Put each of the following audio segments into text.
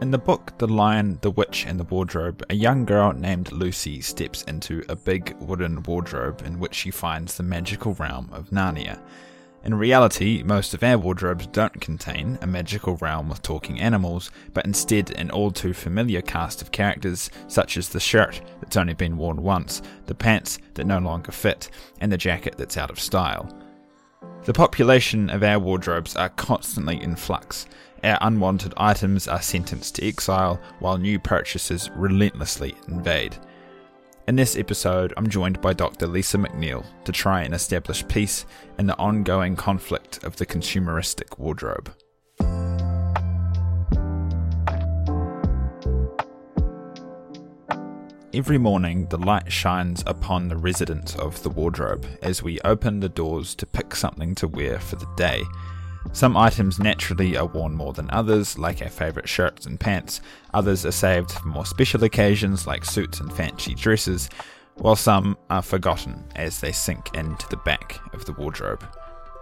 In the book The Lion, the Witch, and the Wardrobe, a young girl named Lucy steps into a big wooden wardrobe in which she finds the magical realm of Narnia. In reality, most of our wardrobes don't contain a magical realm with talking animals, but instead an all too familiar cast of characters such as the shirt that's only been worn once, the pants that no longer fit, and the jacket that's out of style. The population of our wardrobes are constantly in flux, our unwanted items are sentenced to exile while new purchases relentlessly invade. In this episode, I'm joined by Dr. Lisa McNeill to try and establish peace in the ongoing conflict of the consumeristic wardrobe. Every morning, the light shines upon the residents of the wardrobe as we open the doors to pick something to wear for the day. Some items naturally are worn more than others, like our favourite shirts and pants. Others are saved for more special occasions, like suits and fancy dresses, while some are forgotten as they sink into the back of the wardrobe.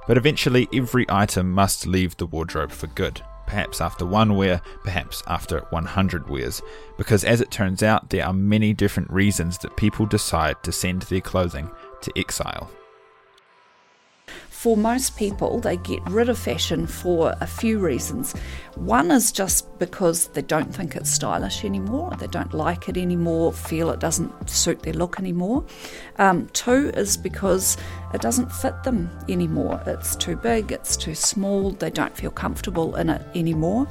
But eventually, every item must leave the wardrobe for good, perhaps after one wear, perhaps after 100 wears, because as it turns out, there are many different reasons that people decide to send their clothing to exile for most people, they get rid of fashion for a few reasons. One is just because they don't think it's stylish anymore, they don't like it anymore, feel it doesn't suit their look anymore. Um, two is because it doesn't fit them anymore. It's too big, it's too small, they don't feel comfortable in it anymore.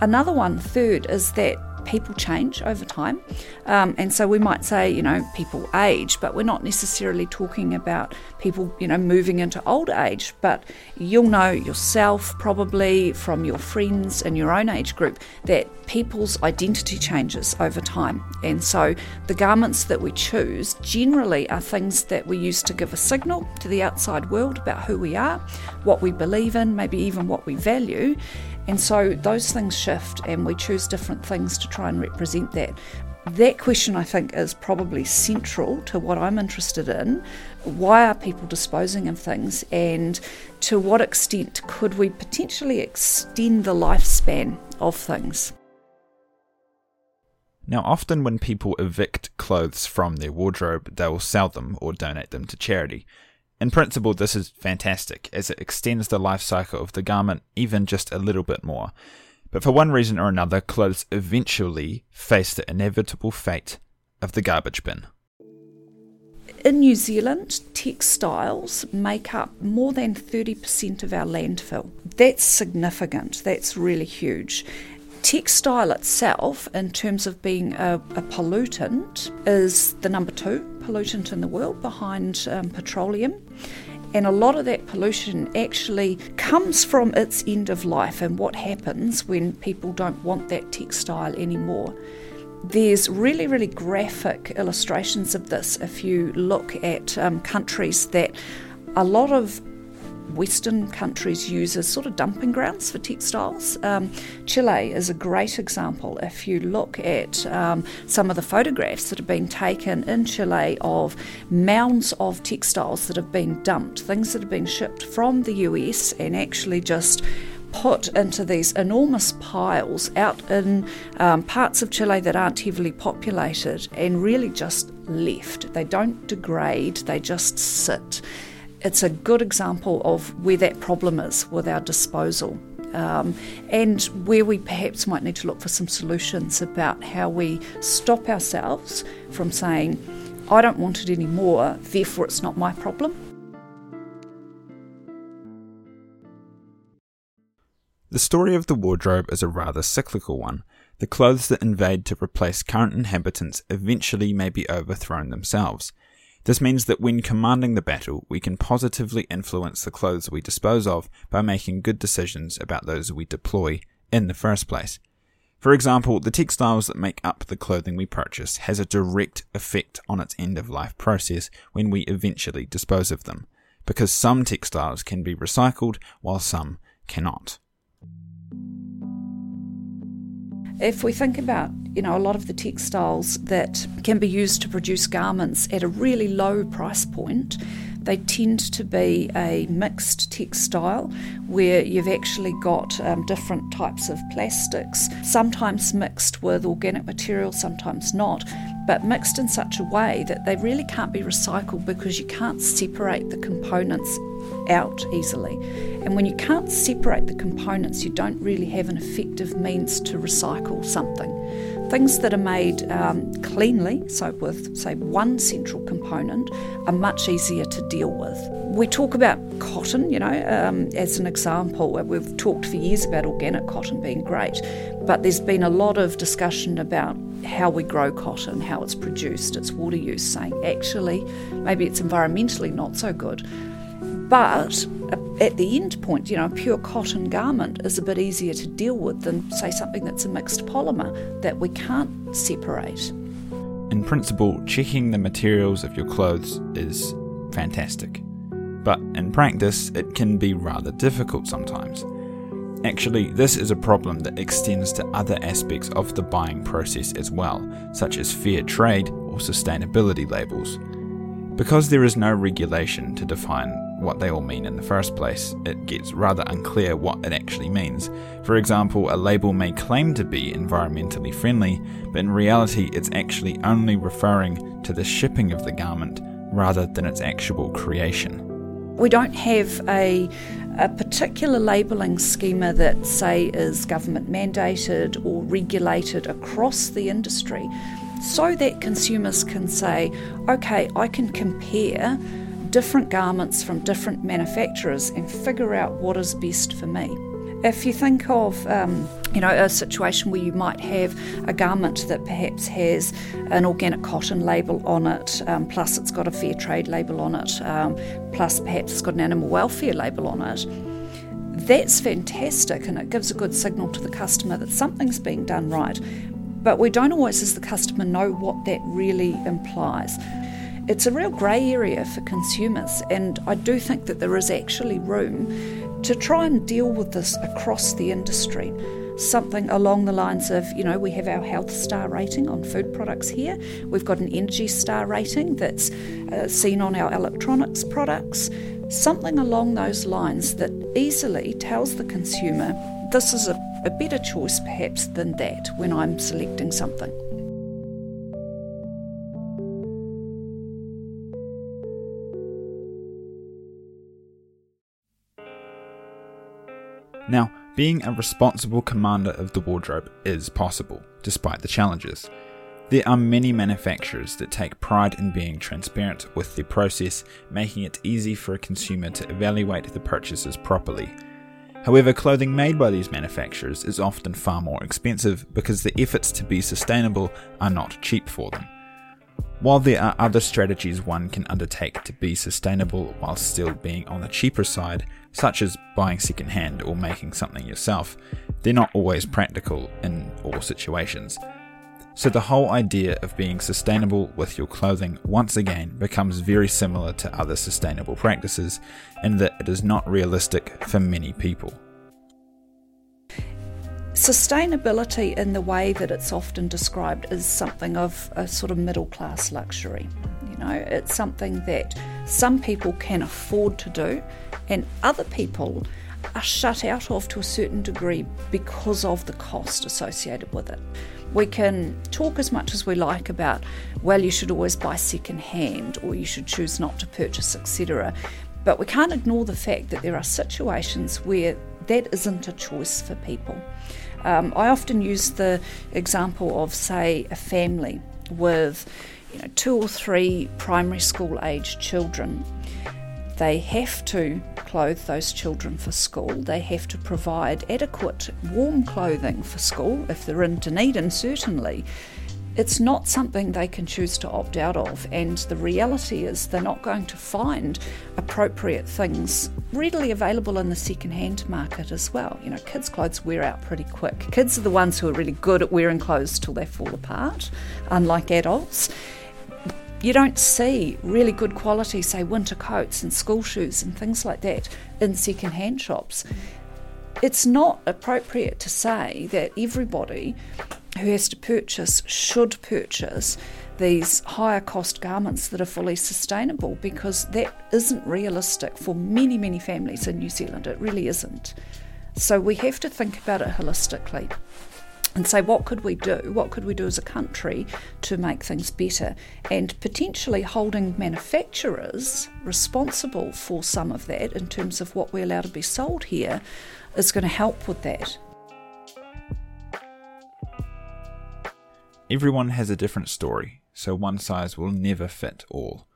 Another one, third, is that people change over time. Um, and so we might say, you know, people age, but we're not necessarily talking about people, you know, moving into old age. But you'll know yourself probably from your friends in your own age group that people's identity changes over time. And so the garments that we choose generally are things that we use to give a signal to the outside world about who we are, what we believe in, maybe even what we value. And so those things shift, and we choose different things to try and represent that. That question, I think, is probably central to what I'm interested in. Why are people disposing of things, and to what extent could we potentially extend the lifespan of things? Now, often when people evict clothes from their wardrobe, they will sell them or donate them to charity. In principle, this is fantastic, as it extends the life cycle of the garment even just a little bit more. But for one reason or another, clothes eventually face the inevitable fate of the garbage bin. In New Zealand, textiles make up more than 30% of our landfill. That's significant, that's really huge. Textile itself, in terms of being a, a pollutant, is the number two pollutant in the world behind um, petroleum. And a lot of that pollution actually comes from its end of life and what happens when people don't want that textile anymore. There's really, really graphic illustrations of this if you look at um, countries that a lot of Western countries use as sort of dumping grounds for textiles. Um, Chile is a great example. If you look at um, some of the photographs that have been taken in Chile of mounds of textiles that have been dumped, things that have been shipped from the US and actually just put into these enormous piles out in um, parts of Chile that aren't heavily populated and really just left. They don't degrade, they just sit it's a good example of where that problem is with our disposal. Um, and where we perhaps might need to look for some solutions about how we stop ourselves from saying, I don't want it anymore, therefore it's not my problem. The story of the wardrobe is a rather cyclical one. The clothes that invade to replace current inhabitants eventually may be overthrown themselves. This means that when commanding the battle, we can positively influence the clothes we dispose of by making good decisions about those we deploy in the first place. For example, the textiles that make up the clothing we purchase has a direct effect on its end of life process when we eventually dispose of them, because some textiles can be recycled while some cannot. If we think about, you know, a lot of the textiles that can be used to produce garments at a really low price point, They tend to be a mixed textile where you've actually got um, different types of plastics, sometimes mixed with organic material, sometimes not, but mixed in such a way that they really can't be recycled because you can't separate the components out easily. And when you can't separate the components, you don't really have an effective means to recycle something. Things that are made um, cleanly, so with, say, one central component, are much easier to deal with. We talk about cotton, you know, um, as an example. We've talked for years about organic cotton being great, but there's been a lot of discussion about how we grow cotton, how it's produced, its water use, saying actually maybe it's environmentally not so good. But at the end point, you know, a pure cotton garment is a bit easier to deal with than, say, something that's a mixed polymer that we can't separate. In principle, checking the materials of your clothes is fantastic. But in practice, it can be rather difficult sometimes. Actually, this is a problem that extends to other aspects of the buying process as well, such as fair trade or sustainability labels. Because there is no regulation to define what they all mean in the first place, it gets rather unclear what it actually means. For example, a label may claim to be environmentally friendly, but in reality it's actually only referring to the shipping of the garment rather than its actual creation. We don't have a, a particular labelling schema that, say, is government mandated or regulated across the industry so that consumers can say, okay, I can compare different garments from different manufacturers and figure out what is best for me. If you think of, um, you know, a situation where you might have a garment that perhaps has an organic cotton label on it, um, plus it's got a fair trade label on it, um, plus perhaps it's got an animal welfare label on it, that's fantastic and it gives a good signal to the customer that something's being done right. But we don't always, as the customer, know what that really implies. It's a real grey area for consumers, and I do think that there is actually room to try and deal with this across the industry. Something along the lines of, you know, we have our health star rating on food products here. We've got an energy star rating that's uh, seen on our electronics products. Something along those lines that easily tells the consumer this is a, a better choice perhaps than that when I'm selecting something. Now, being a responsible commander of the wardrobe is possible, despite the challenges. There are many manufacturers that take pride in being transparent with their process, making it easy for a consumer to evaluate the purchases properly. However, clothing made by these manufacturers is often far more expensive because the efforts to be sustainable are not cheap for them. While there are other strategies one can undertake to be sustainable while still being on the cheaper side, such as buying secondhand or making something yourself, they're not always practical in all situations. So the whole idea of being sustainable with your clothing once again becomes very similar to other sustainable practices in that it is not realistic for many people. Sustainability, in the way that it's often described, is something of a sort of middle class luxury. Know, it's something that some people can afford to do, and other people are shut out of to a certain degree because of the cost associated with it. We can talk as much as we like about, well, you should always buy second hand or you should choose not to purchase, etc. But we can't ignore the fact that there are situations where that isn't a choice for people. Um, I often use the example of, say, a family with you know, two or three primary school age children. They have to clothe those children for school. They have to provide adequate warm clothing for school if they're in Dunedin, certainly it's not something they can choose to opt out of, and the reality is they're not going to find appropriate things readily available in the second-hand market as well. You know, kids' clothes wear out pretty quick. Kids are the ones who are really good at wearing clothes till they fall apart, unlike adults. You don't see really good quality, say, winter coats and school shoes and things like that in second-hand shops. It's not appropriate to say that everybody who has to purchase should purchase these higher cost garments that are fully sustainable because that isn't realistic for many, many families in New Zealand. It really isn't. So we have to think about it holistically and say what could we do what could we do as a country to make things better? And potentially holding manufacturers responsible for some of that in terms of what we allow to be sold here is going to help with that. Everyone has a different story so one size will never fit all.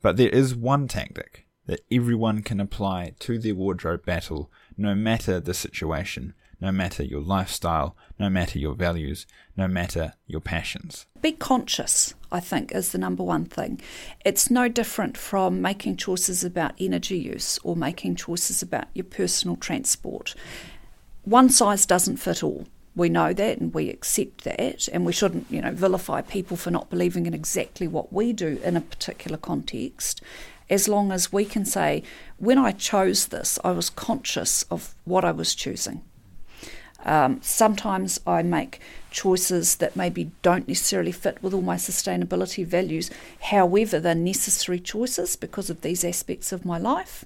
But there is one tactic that everyone can apply to their wardrobe battle no matter the situation no matter your lifestyle, no matter your values, no matter your passions. Be conscious, I think, is the number one thing. It's no different from making choices about energy use or making choices about your personal transport. One size doesn't fit all. We know that and we accept that, and we shouldn't, you know, vilify people for not believing in exactly what we do in a particular context as long as we can say, when I chose this, I was conscious of what I was choosing. Um, sometimes I make choices that maybe don't necessarily fit with all my sustainability values. However, they're necessary choices because of these aspects of my life.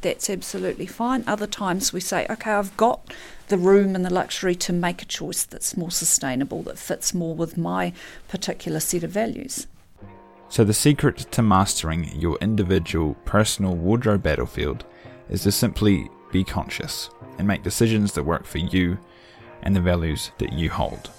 That's absolutely fine. Other times we say, okay, I've got the room and the luxury to make a choice that's more sustainable, that fits more with my particular set of values. So, the secret to mastering your individual personal wardrobe battlefield is to simply be conscious and make decisions that work for you and the values that you hold.